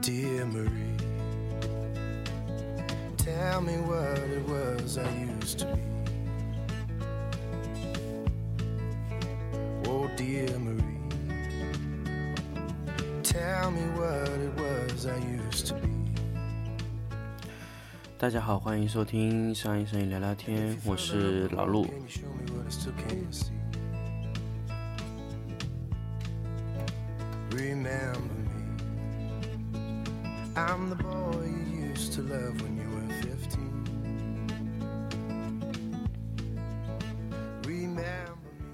dear Marie. Tell me what it was I used to be. Oh, dear Marie. Tell me what it was I used to be. 大家好，欢迎收听上一声音聊聊天，我是老陆。 Can I'm the boy you used to love when you were 15. Remember me.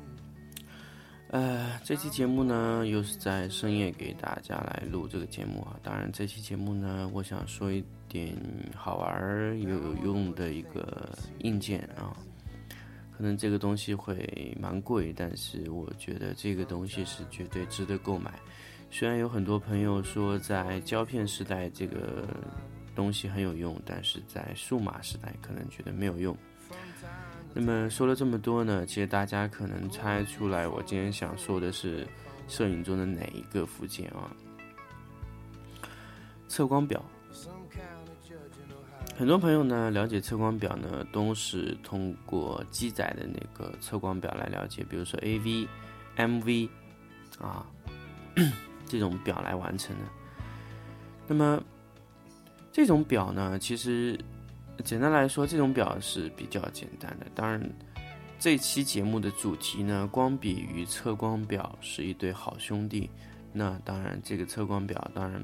呃，这期节目呢，又是在深夜给大家来录这个节目啊。当然，这期节目呢，我想说一点好玩又有用的一个硬件啊。可能这个东西会蛮贵，但是我觉得这个东西是绝对值得购买。虽然有很多朋友说在胶片时代这个东西很有用，但是在数码时代可能觉得没有用。那么说了这么多呢，其实大家可能猜出来，我今天想说的是摄影中的哪一个附件啊？测光表。很多朋友呢了解测光表呢，都是通过机载的那个测光表来了解，比如说 AV、MV 啊这种表来完成的。那么这种表呢，其实简单来说，这种表是比较简单的。当然，这期节目的主题呢，光比与测光表是一对好兄弟。那当然，这个测光表当然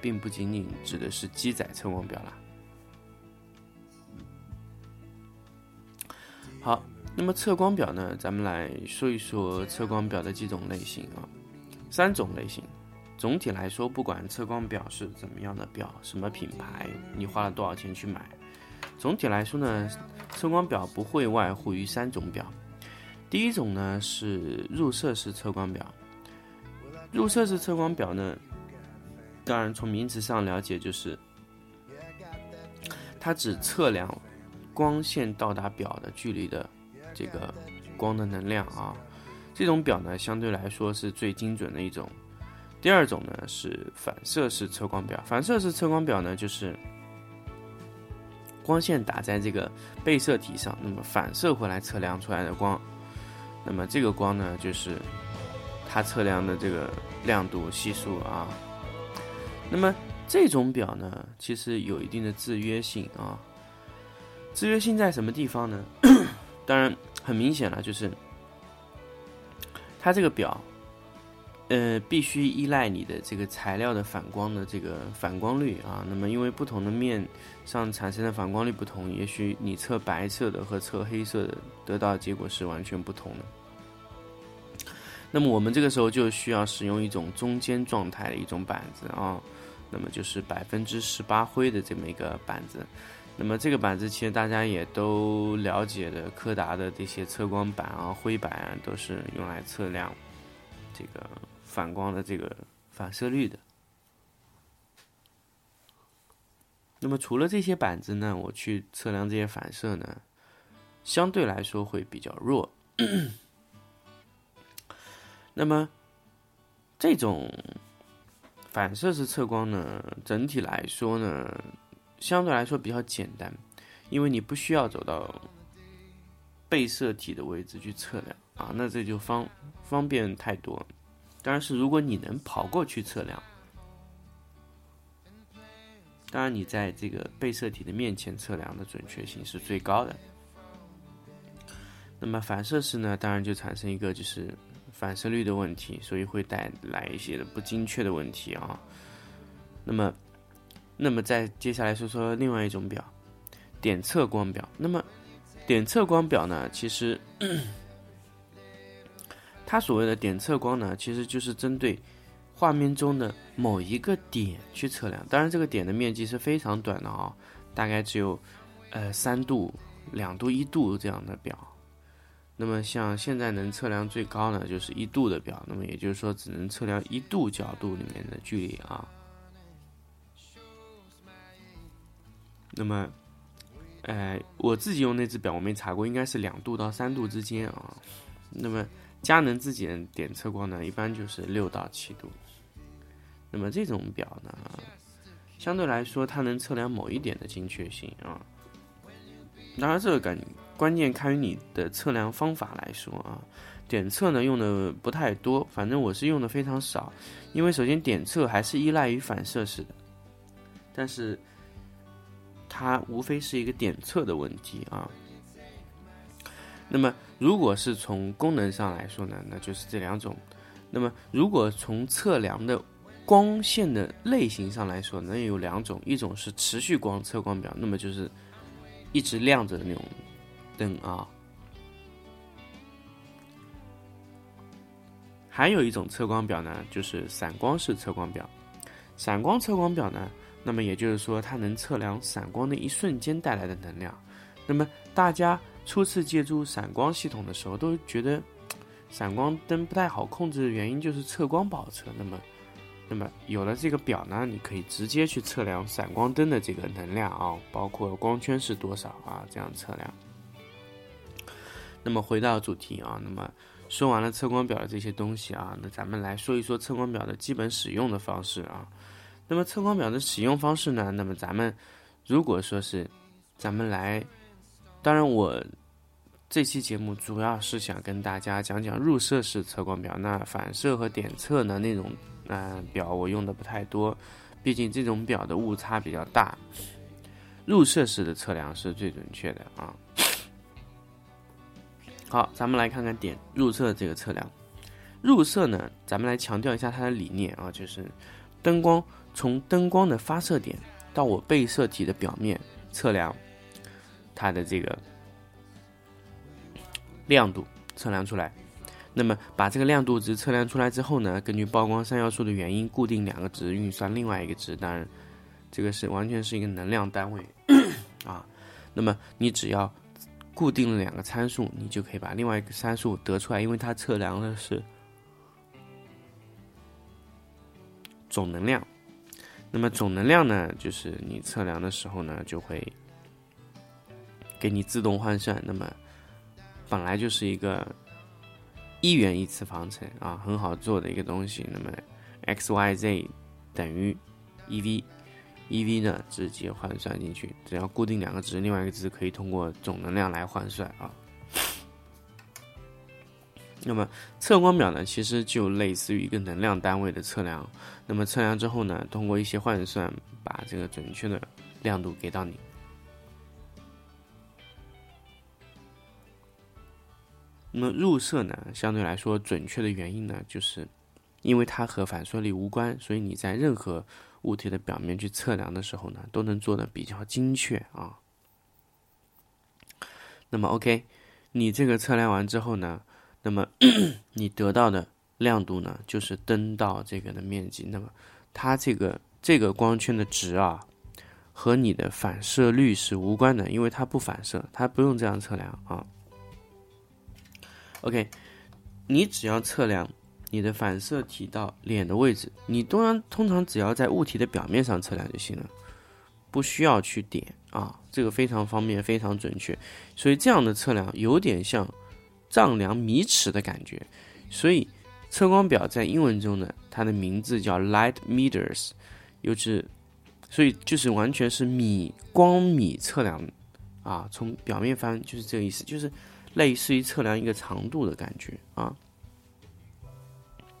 并不仅仅指的是机载测光表啦。好，那么测光表呢，咱们来说一说测光表的几种类型啊，三种类型。总体来说，不管测光表是怎么样的表，什么品牌，你花了多少钱去买，总体来说呢，测光表不会外乎于三种表。第一种呢是入射式测光表，入射式测光表呢，当然从名词上了解就是，它只测量光线到达表的距离的这个光的能量啊。这种表呢，相对来说是最精准的一种。第二种呢是反射式测光表，反射式测光表呢就是光线打在这个被摄体上，那么反射回来测量出来的光，那么这个光呢就是它测量的这个亮度系数啊。那么这种表呢，其实有一定的制约性啊。制约性在什么地方呢？当然很明显了，就是它这个表。呃，必须依赖你的这个材料的反光的这个反光率啊。那么，因为不同的面上产生的反光率不同，也许你测白色的和测黑色的得到的结果是完全不同的。那么，我们这个时候就需要使用一种中间状态的一种板子啊，那么就是百分之十八灰的这么一个板子。那么这个板子其实大家也都了解的，柯达的这些测光板啊、灰板啊，都是用来测量这个。反光的这个反射率的。那么除了这些板子呢，我去测量这些反射呢，相对来说会比较弱。那么这种反射式测光呢，整体来说呢，相对来说比较简单，因为你不需要走到被摄体的位置去测量啊，那这就方方便太多。当然是，如果你能跑过去测量，当然你在这个被摄体的面前测量的准确性是最高的。那么反射式呢，当然就产生一个就是反射率的问题，所以会带来一些的不精确的问题啊。那么，那么再接下来说说另外一种表，点测光表。那么点测光表呢，其实。它所谓的点测光呢，其实就是针对画面中的某一个点去测量。当然，这个点的面积是非常短的啊、大概只有呃三度、两度、一度这样的表。那么像现在能测量最高呢，就是一度的表。那么也就是说，只能测量一度角度里面的距离啊。那么，呃，我自己用那只表，我没查过，应该是两度到三度之间啊。那么佳能自己的点测光呢，一般就是六到七度。那么这种表呢，相对来说它能测量某一点的精确性啊。当然，这个感关键看于你的测量方法来说啊。点测呢用的不太多，反正我是用的非常少，因为首先点测还是依赖于反射式的，但是它无非是一个点测的问题啊。那么如果是从功能上来说呢，那就是这两种。那么如果从测量的光线的类型上来说，那有两种，一种是持续光测光表，那么就是一直亮着的那种灯啊。还有一种测光表呢，就是散光式测光表。散光测光表呢，那么也就是说，它能测量闪光的一瞬间带来的能量。那么大家初次借助闪光系统的时候，都觉得 闪光灯不太好控制的原因就是测光不好测。那么，那么有了这个表呢，你可以直接去测量闪光灯的这个能量啊，包括光圈是多少啊，这样测量。那么回到主题啊，那么。说完了测光表的这些东西啊，那咱们来说一说测光表的基本使用的方式啊。那么测光表的使用方式呢？那么咱们如果说是咱们来，当然我这期节目主要是想跟大家讲讲入射式测光表。那反射和点测呢那种嗯表我用的不太多，毕竟这种表的误差比较大。入射式的测量是最准确的啊。好，咱们来看看点入射这个测量。入射呢，咱们来强调一下它的理念啊，就是灯光从灯光的发射点到我被摄体的表面测量它的这个亮度，测量出来。那么把这个亮度值测量出来之后呢，根据曝光三要素的原因，固定两个值，运算另外一个值。当然，这个是完全是一个能量单位 啊。那么你只要。固定了两个参数，你就可以把另外一个参数得出来，因为它测量的是总能量。那么总能量呢，就是你测量的时候呢，就会给你自动换算。那么本来就是一个一元一次方程啊，很好做的一个东西。那么 x y z 等于 e v。e v 呢，直接换算进去，只要固定两个值，另外一个值可以通过总能量来换算啊。那么测光表呢，其实就类似于一个能量单位的测量。那么测量之后呢，通过一些换算，把这个准确的亮度给到你。那么入射呢，相对来说准确的原因呢，就是因为它和反射率无关，所以你在任何物体的表面去测量的时候呢，都能做的比较精确啊。那么，OK，你这个测量完之后呢，那么 你得到的亮度呢，就是灯道这个的面积。那么它这个这个光圈的值啊，和你的反射率是无关的，因为它不反射，它不用这样测量啊。OK，你只要测量。你的反射体到脸的位置，你通常通常只要在物体的表面上测量就行了，不需要去点啊，这个非常方便，非常准确。所以这样的测量有点像丈量米尺的感觉。所以测光表在英文中呢，它的名字叫 light meters，又是所以就是完全是米光米测量啊，从表面翻就是这个意思，就是类似于测量一个长度的感觉啊。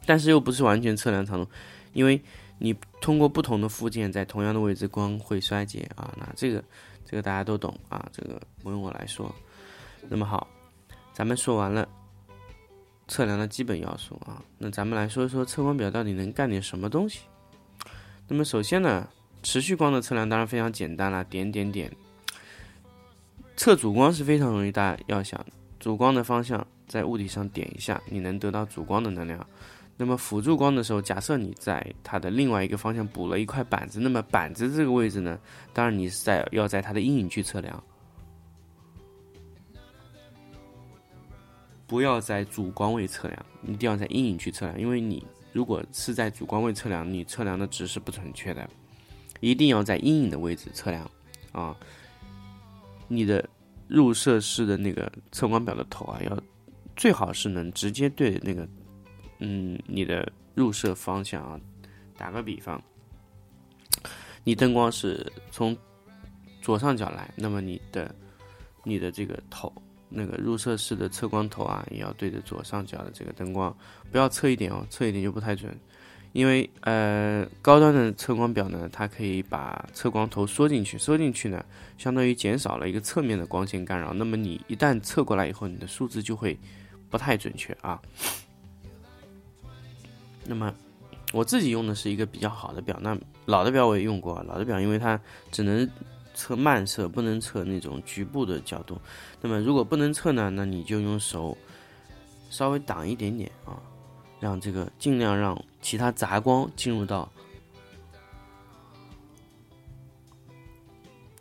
但是又不是完全测量长度，因为你通过不同的附件在同样的位置，光会衰减啊。那这个这个大家都懂啊，这个不用我来说。那么好，咱们说完了测量的基本要素啊，那咱们来说一说测光表到底能干点什么东西。那么首先呢，持续光的测量当然非常简单了，点点点。测主光是非常容易，大家要想主光的方向在物体上点一下，你能得到主光的能量。那么辅助光的时候，假设你在它的另外一个方向补了一块板子，那么板子这个位置呢，当然你是在要在它的阴影去测量，不要在主光位测量，一定要在阴影去测量，因为你如果是在主光位测量，你测量的值是不准确的，一定要在阴影的位置测量啊。你的入射式的那个测光表的头啊，要最好是能直接对那个。嗯，你的入射方向啊，打个比方，你灯光是从左上角来，那么你的你的这个头，那个入射式的测光头啊，也要对着左上角的这个灯光，不要侧一点哦，侧一点就不太准。因为呃，高端的测光表呢，它可以把测光头缩进去，缩进去呢，相当于减少了一个侧面的光线干扰。那么你一旦测过来以后，你的数字就会不太准确啊。那么我自己用的是一个比较好的表，那老的表我也用过，老的表因为它只能测慢射，不能测那种局部的角度。那么如果不能测呢，那你就用手稍微挡一点点啊。让这个尽量让其他杂光进入到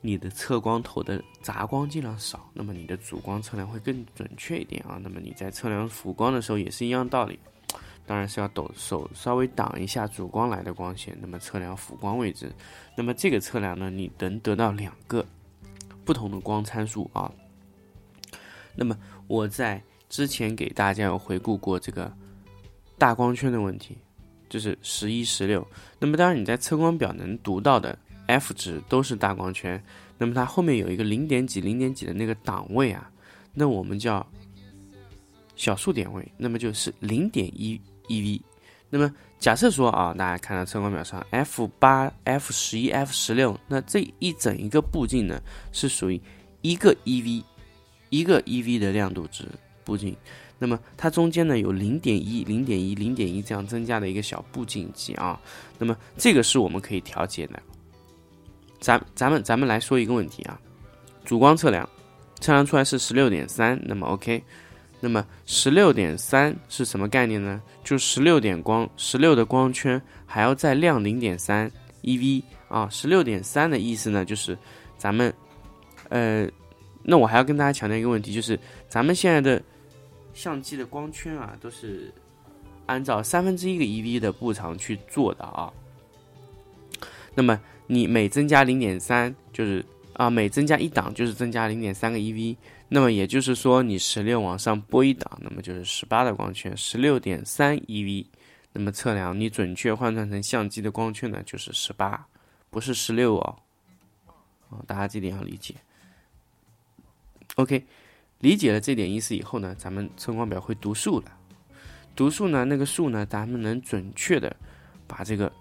你的测光头的杂光尽量少，那么你的主光测量会更准确一点啊。那么你在测量辅光的时候也是一样道理，当然是要抖手稍微挡一下主光来的光线，那么测量辅光位置。那么这个测量呢，你能得到两个不同的光参数啊。那么我在之前给大家有回顾过这个。大光圈的问题，就是十一、十六。那么当然你在测光表能读到的 F 值都是大光圈，那么它后面有一个零点几、零点几的那个档位啊，那我们叫小数点位，那么就是零点一 eV。那么假设说啊，大家看到测光表上 F 八、F 十一、F 十六，那这一整一个步径呢是属于一个 eV，一个 eV 的亮度值步径。那么它中间呢有零点一、零点一、零点一这样增加的一个小步进级啊，那么这个是我们可以调节的。咱咱们咱们来说一个问题啊，主光测量，测量出来是十六点三，那么 OK，那么十六点三是什么概念呢？就十六点光，十六的光圈还要再亮零点三 eV 啊，十六点三的意思呢就是咱们，呃，那我还要跟大家强调一个问题，就是咱们现在的。相机的光圈啊，都是按照三分之一个 eV 的步长去做的啊。那么你每增加零点三，就是啊，每增加一档就是增加零点三个 eV。那么也就是说，你十六往上拨一档，那么就是十八的光圈，十六点三 eV。那么测量你准确换算成相机的光圈呢，就是十八，不是十六哦。啊，大家这点要理解。OK。理解了这点意思以后呢，咱们测光表会读数了。读数呢，那个数呢，咱们能准确的把这个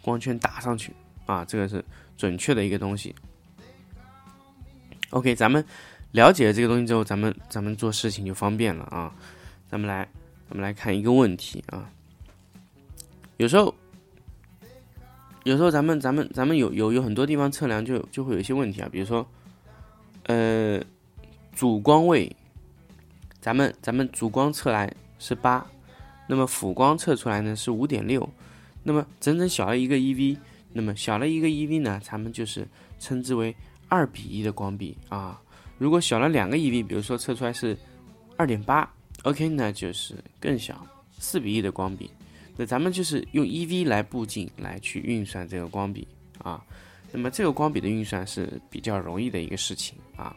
光圈打上去啊，这个是准确的一个东西。OK，咱们了解了这个东西之后，咱们咱们做事情就方便了啊。咱们来，咱们来看一个问题啊。有时候，有时候咱们咱们咱们有有有很多地方测量就就会有一些问题啊，比如说，呃。主光位，咱们咱们主光测来是八，那么辅光测出来呢是五点六，那么整整小了一个 eV，那么小了一个 eV 呢，咱们就是称之为二比一的光比啊。如果小了两个 eV，比如说测出来是二点八，OK，那就是更小，四比一的光比。那咱们就是用 eV 来步进来去运算这个光比啊。那么这个光比的运算是比较容易的一个事情啊。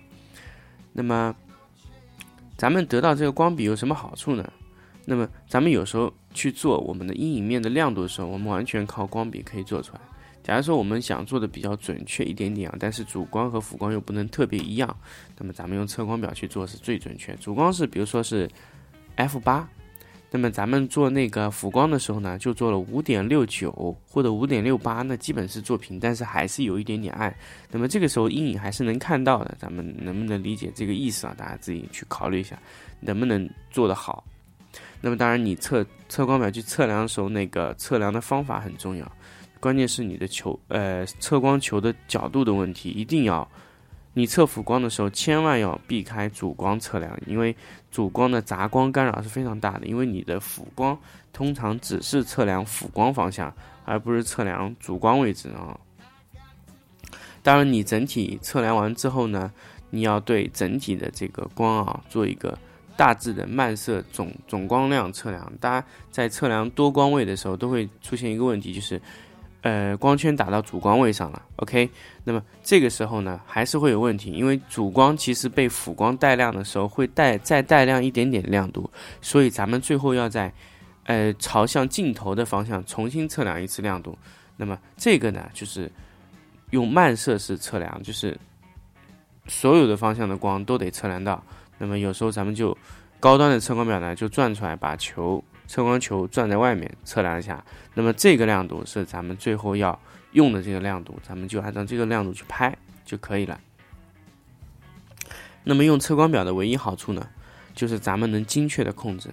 那么，咱们得到这个光比有什么好处呢？那么，咱们有时候去做我们的阴影面的亮度的时候，我们完全靠光比可以做出来。假如说我们想做的比较准确一点点啊，但是主光和辅光又不能特别一样，那么咱们用测光表去做是最准确。主光是比如说是 f 八。那么咱们做那个辅光的时候呢，就做了五点六九或者五点六八，那基本是做平，但是还是有一点点暗。那么这个时候阴影还是能看到的，咱们能不能理解这个意思啊？大家自己去考虑一下，能不能做得好。那么当然，你测测光表去测量的时候，那个测量的方法很重要，关键是你的球呃测光球的角度的问题，一定要。你测辅光的时候，千万要避开主光测量，因为主光的杂光干扰是非常大的。因为你的辅光通常只是测量辅光方向，而不是测量主光位置啊。当然，你整体测量完之后呢，你要对整体的这个光啊做一个大致的漫射总总光量测量。大家在测量多光位的时候，都会出现一个问题，就是。呃，光圈打到主光位上了，OK，那么这个时候呢，还是会有问题，因为主光其实被辅光带亮的时候，会带再带亮一点点亮度，所以咱们最后要在，呃，朝向镜头的方向重新测量一次亮度。那么这个呢，就是用漫射式测量，就是所有的方向的光都得测量到。那么有时候咱们就高端的测光表呢，就转出来把球测光球转在外面测量一下。那么这个亮度是咱们最后要用的这个亮度，咱们就按照这个亮度去拍就可以了。那么用测光表的唯一好处呢，就是咱们能精确的控制，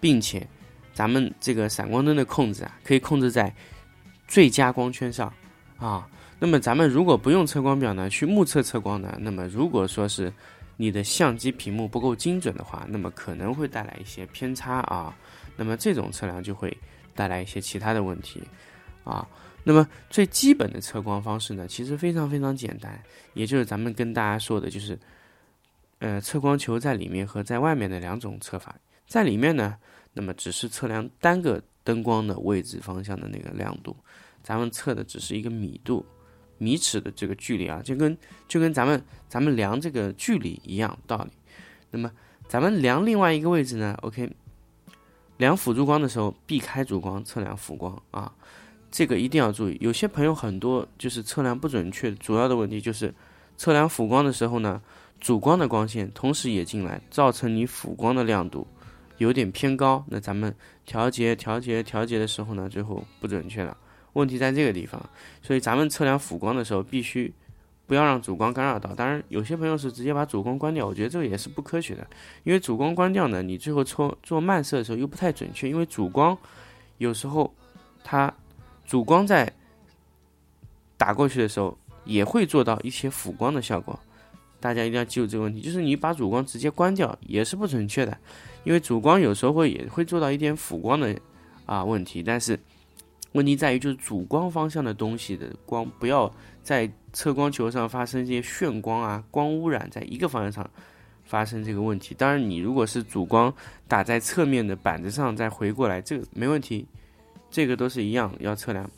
并且咱们这个闪光灯的控制啊，可以控制在最佳光圈上啊。那么咱们如果不用测光表呢，去目测测光呢，那么如果说是你的相机屏幕不够精准的话，那么可能会带来一些偏差啊。那么这种测量就会带来一些其他的问题啊。那么最基本的测光方式呢，其实非常非常简单，也就是咱们跟大家说的，就是。呃，测光球在里面和在外面的两种测法，在里面呢，那么只是测量单个灯光的位置方向的那个亮度，咱们测的只是一个米度、米尺的这个距离啊，就跟就跟咱们咱们量这个距离一样道理。那么咱们量另外一个位置呢？OK，量辅助光的时候避开主光，测量辅光啊，这个一定要注意。有些朋友很多就是测量不准确，主要的问题就是测量辅光的时候呢。主光的光线同时也进来，造成你辅光的亮度有点偏高。那咱们调节、调节、调节的时候呢，最后不准确了。问题在这个地方，所以咱们测量辅光的时候，必须不要让主光干扰到。当然，有些朋友是直接把主光关掉，我觉得这个也是不科学的。因为主光关掉呢，你最后做做慢射的时候又不太准确。因为主光有时候它主光在打过去的时候，也会做到一些辅光的效果。大家一定要记住这个问题，就是你把主光直接关掉也是不准确的，因为主光有时候会也会做到一点辅光的啊问题，但是问题在于就是主光方向的东西的光不要在测光球上发生这些眩光啊、光污染，在一个方向上发生这个问题。当然，你如果是主光打在侧面的板子上再回过来，这个没问题，这个都是一样要测量。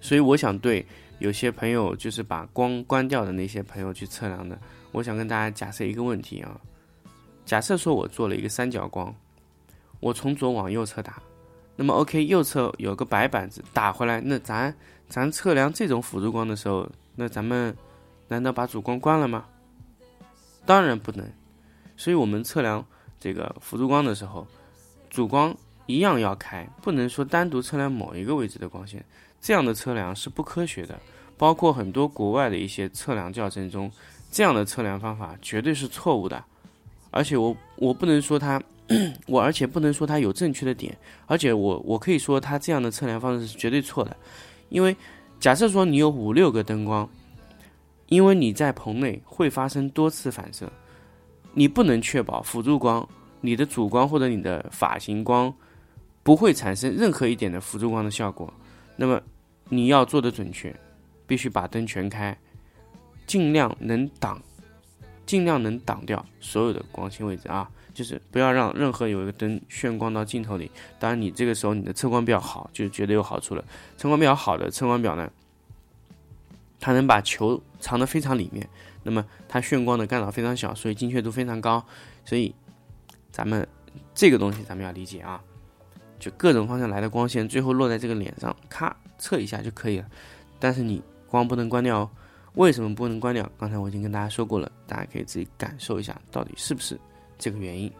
所以我想对。有些朋友就是把光关掉的那些朋友去测量的，我想跟大家假设一个问题啊，假设说我做了一个三角光，我从左往右侧打，那么 OK 右侧有个白板子打回来，那咱咱测量这种辅助光的时候，那咱们难道把主光关了吗？当然不能，所以我们测量这个辅助光的时候，主光一样要开，不能说单独测量某一个位置的光线。这样的测量是不科学的，包括很多国外的一些测量教程中，这样的测量方法绝对是错误的。而且我我不能说它，我而且不能说它有正确的点，而且我我可以说它这样的测量方式是绝对错的。因为假设说你有五六个灯光，因为你在棚内会发生多次反射，你不能确保辅助光、你的主光或者你的发型光不会产生任何一点的辅助光的效果。那么，你要做的准确，必须把灯全开，尽量能挡，尽量能挡掉所有的光线位置啊，就是不要让任何有一个灯眩光到镜头里。当然，你这个时候你的测光表好，就绝对有好处了。测光表好的测光表呢，它能把球藏得非常里面，那么它眩光的干扰非常小，所以精确度非常高。所以，咱们这个东西咱们要理解啊。就各种方向来的光线，最后落在这个脸上，咔测一下就可以了。但是你光不能关掉哦。为什么不能关掉？刚才我已经跟大家说过了，大家可以自己感受一下，到底是不是这个原因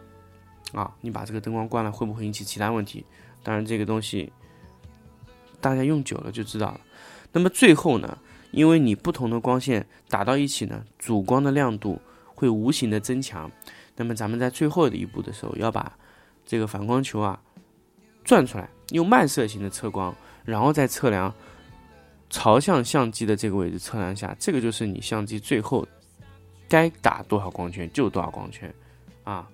啊？你把这个灯光关了，会不会引起其他问题？当然，这个东西大家用久了就知道了。那么最后呢，因为你不同的光线打到一起呢，主光的亮度会无形的增强。那么咱们在最后的一步的时候，要把这个反光球啊。转出来，用漫射型的测光，然后再测量朝向相机的这个位置测量一下，这个就是你相机最后该打多少光圈就多少光圈啊。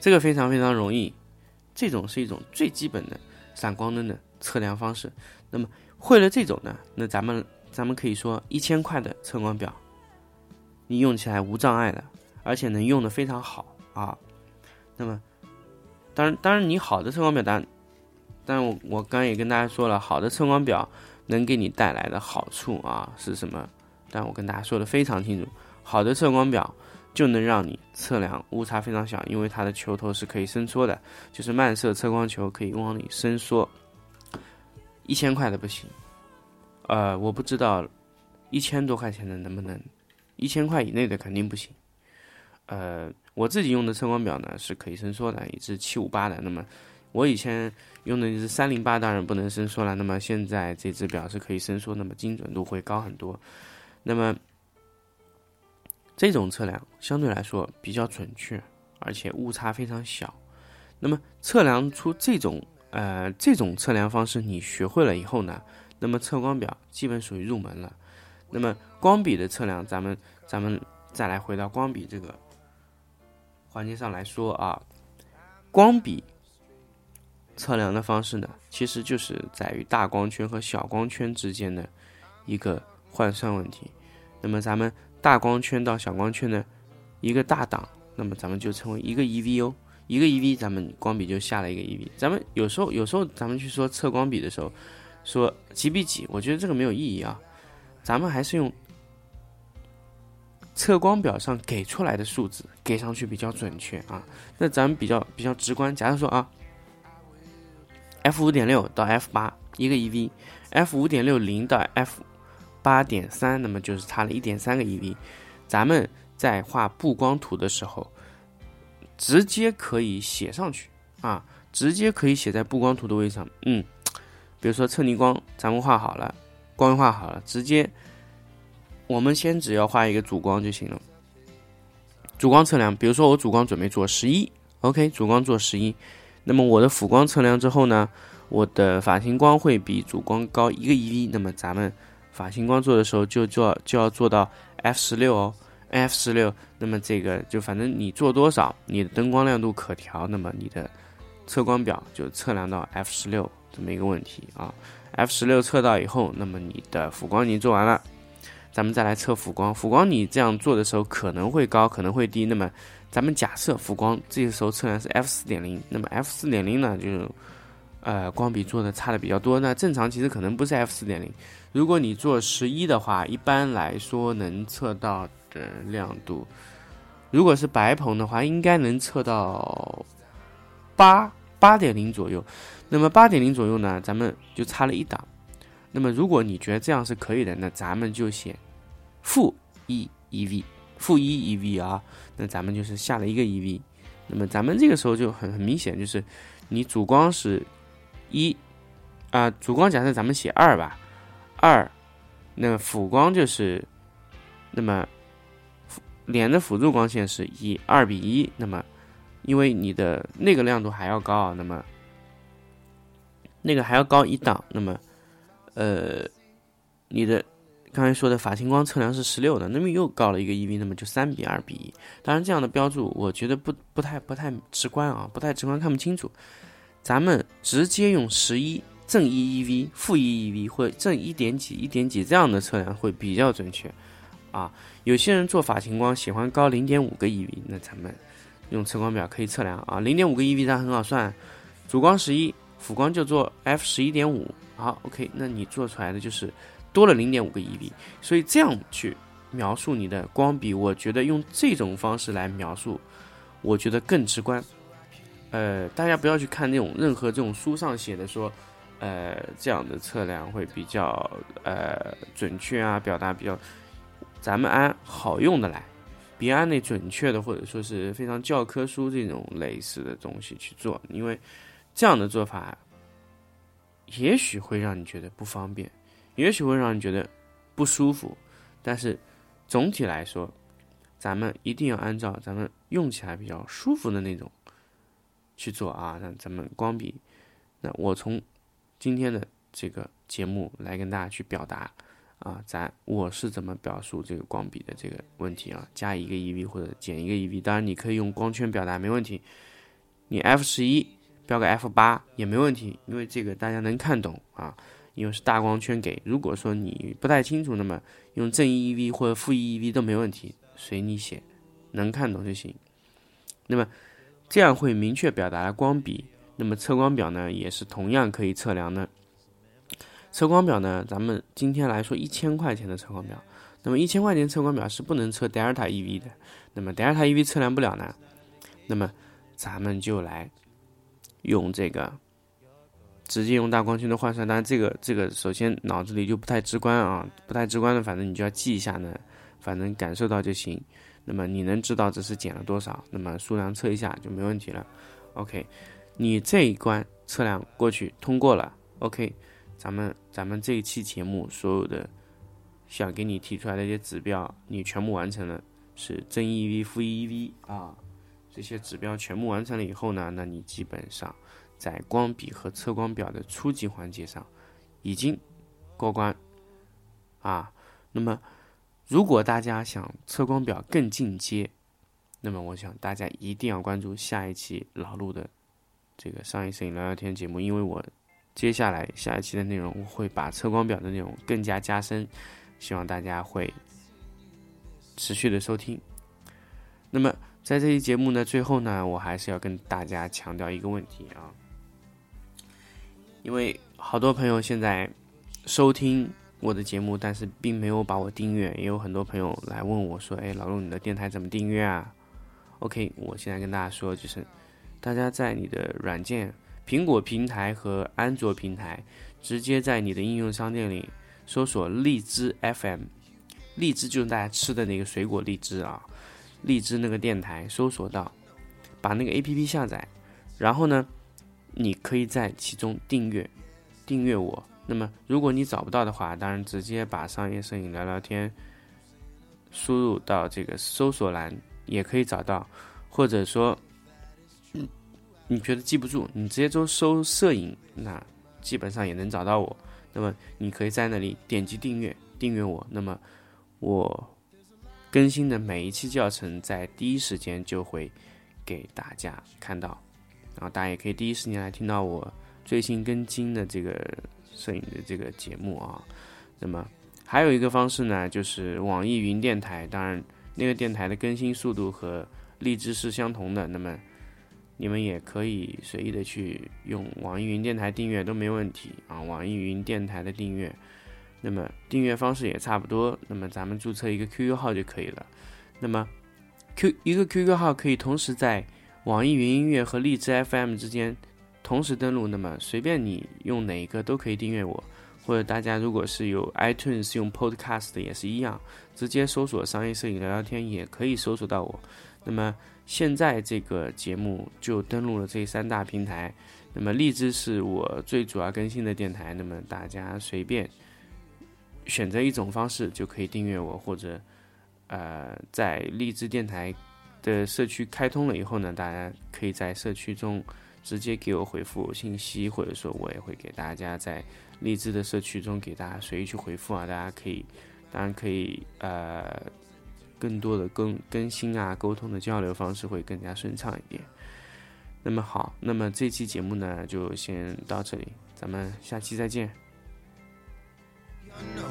这个非常非常容易，这种是一种最基本的闪光灯的测量方式。那么会了这种呢，那咱们咱们可以说一千块的测光表，你用起来无障碍的，而且能用的非常好啊。那么。当然，当然，你好的测光表，但，但我我刚也跟大家说了，好的测光表能给你带来的好处啊是什么？但我跟大家说的非常清楚，好的测光表就能让你测量误差非常小，因为它的球头是可以伸缩的，就是慢射测光球可以往里伸缩。一千块的不行，呃，我不知道一千多块钱的能不能，一千块以内的肯定不行。呃，我自己用的测光表呢是可以伸缩的，一支七五八的。那么我以前用的一支三零八，当然不能伸缩了。那么现在这支表是可以伸缩，那么精准度会高很多。那么这种测量相对来说比较准确，而且误差非常小。那么测量出这种。呃，这种测量方式你学会了以后呢，那么测光表基本属于入门了。那么光笔的测量，咱们咱们再来回到光笔这个环节上来说啊，光笔测量的方式呢，其实就是在于大光圈和小光圈之间的一个换算问题。那么咱们大光圈到小光圈的一个大档，那么咱们就称为一个 EVO。一个 EV，咱们光笔就下了一个 EV。咱们有时候有时候咱们去说测光笔的时候，说几比几，我觉得这个没有意义啊。咱们还是用测光表上给出来的数字给上去比较准确啊。那咱们比较比较直观，假如说啊，F 五点六到 F 八一个 EV，F 五点六零到 F 八点三，那么就是差了一点三个 EV。咱们在画布光图的时候。直接可以写上去啊，直接可以写在布光图的位置上。嗯，比如说测逆光，咱们画好了，光画好了，直接我们先只要画一个主光就行了。主光测量，比如说我主光准备做十一，OK，主光做十一，那么我的辅光测量之后呢，我的法型光会比主光高一个 EV，那么咱们法型光做的时候就做就要做到 F 十六哦。F 十六，那么这个就反正你做多少，你的灯光亮度可调，那么你的测光表就测量到 F 十六这么一个问题啊。F 十六测到以后，那么你的辅光已经做完了，咱们再来测辅光。辅光你这样做的时候可能会高，可能会低。那么咱们假设辅光这个时候测量是 F 四点零，那么 F 四点零呢，就呃光比做的差的比较多。那正常其实可能不是 F 四点零，如果你做十一的话，一般来说能测到。的亮度，如果是白棚的话，应该能测到八八点零左右。那么八点零左右呢，咱们就差了一档。那么如果你觉得这样是可以的，那咱们就写负一 EV，负一 EV 啊。那咱们就是下了一个 EV。那么咱们这个时候就很很明显，就是你主光是一啊，主光假设咱们写二吧，二，那辅光就是那么。连的辅助光线是一二比一，那么因为你的那个亮度还要高啊，那么那个还要高一档，那么呃，你的刚才说的法型光测量是十六的，那么又高了一个 EV，那么就三比二比一。当然这样的标注我觉得不不太不太直观啊，不太直观看不清楚。咱们直接用十一正一 EV、负一 EV 或正一点几、一点几这样的测量会比较准确。啊，有些人做法型光喜欢高零点五个 EV，那咱们用测光表可以测量啊，零点五个 EV 它很好算，主光十一，辅光就做 F 十一点五，好，OK，那你做出来的就是多了零点五个 EV，所以这样去描述你的光比，我觉得用这种方式来描述，我觉得更直观。呃，大家不要去看那种任何这种书上写的说，呃，这样的测量会比较呃准确啊，表达比较。咱们按好用的来，别按那准确的或者说是非常教科书这种类似的东西去做，因为这样的做法也许会让你觉得不方便，也许会让你觉得不舒服。但是总体来说，咱们一定要按照咱们用起来比较舒服的那种去做啊。那咱们光笔，那我从今天的这个节目来跟大家去表达。啊，咱我是怎么表述这个光比的这个问题啊？加一个 EV 或者减一个 EV，当然你可以用光圈表达没问题。你 F 十一标个 F 八也没问题，因为这个大家能看懂啊，因为是大光圈给。如果说你不太清楚，那么用正一 EV 或者负一 EV 都没问题，随你写，能看懂就行。那么这样会明确表达了光比。那么测光表呢，也是同样可以测量的。测光表呢？咱们今天来说一千块钱的测光表，那么一千块钱测光表是不能测德尔塔 EV 的。那么德尔塔 EV 测量不了呢？那么咱们就来用这个直接用大光圈的换算，当然这个这个首先脑子里就不太直观啊，不太直观的，反正你就要记一下呢，反正感受到就行。那么你能知道这是减了多少，那么数量测一下就没问题了。OK，你这一关测量过去通过了，OK，咱们咱们这一期节目所有的想给你提出来的一些指标，你全部完成了，是正 EV 负 EV 啊，这些指标全部完成了以后呢，那你基本上。在光笔和测光表的初级环节上，已经过关啊。那么，如果大家想测光表更进阶，那么我想大家一定要关注下一期老陆的这个商业摄影聊聊天节目，因为我接下来下一期的内容会把测光表的内容更加加深，希望大家会持续的收听。那么，在这期节目呢最后呢，我还是要跟大家强调一个问题啊。因为好多朋友现在收听我的节目，但是并没有把我订阅，也有很多朋友来问我说：“哎，老陆，你的电台怎么订阅啊？”OK，我现在跟大家说，就是大家在你的软件，苹果平台和安卓平台，直接在你的应用商店里搜索荔枝 FM，荔枝就是大家吃的那个水果荔枝啊，荔枝那个电台搜索到，把那个 APP 下载，然后呢？你可以在其中订阅，订阅我。那么，如果你找不到的话，当然直接把商业摄影聊聊天输入到这个搜索栏也可以找到。或者说，嗯你觉得记不住，你直接就搜摄影，那基本上也能找到我。那么，你可以在那里点击订阅，订阅我。那么，我更新的每一期教程在第一时间就会给大家看到。然后大家也可以第一时间来听到我最新更新的这个摄影的这个节目啊。那么还有一个方式呢，就是网易云电台。当然，那个电台的更新速度和荔枝是相同的。那么你们也可以随意的去用网易云电台订阅都没问题啊。网易云电台的订阅，那么订阅方式也差不多。那么咱们注册一个 QQ 号就可以了。那么 Q 一个 QQ 号可以同时在网易云音乐和荔枝 FM 之间同时登录，那么随便你用哪一个都可以订阅我，或者大家如果是有 iTunes 用 Podcast 的也是一样，直接搜索“商业摄影聊聊天”也可以搜索到我。那么现在这个节目就登录了这三大平台，那么荔枝是我最主要更新的电台，那么大家随便选择一种方式就可以订阅我，或者呃在荔枝电台。的社区开通了以后呢，大家可以在社区中直接给我回复信息，或者说我也会给大家在荔枝的社区中给大家随意去回复啊，大家可以当然可以呃更多的更更新啊，沟通的交流方式会更加顺畅一点。那么好，那么这期节目呢就先到这里，咱们下期再见。You're no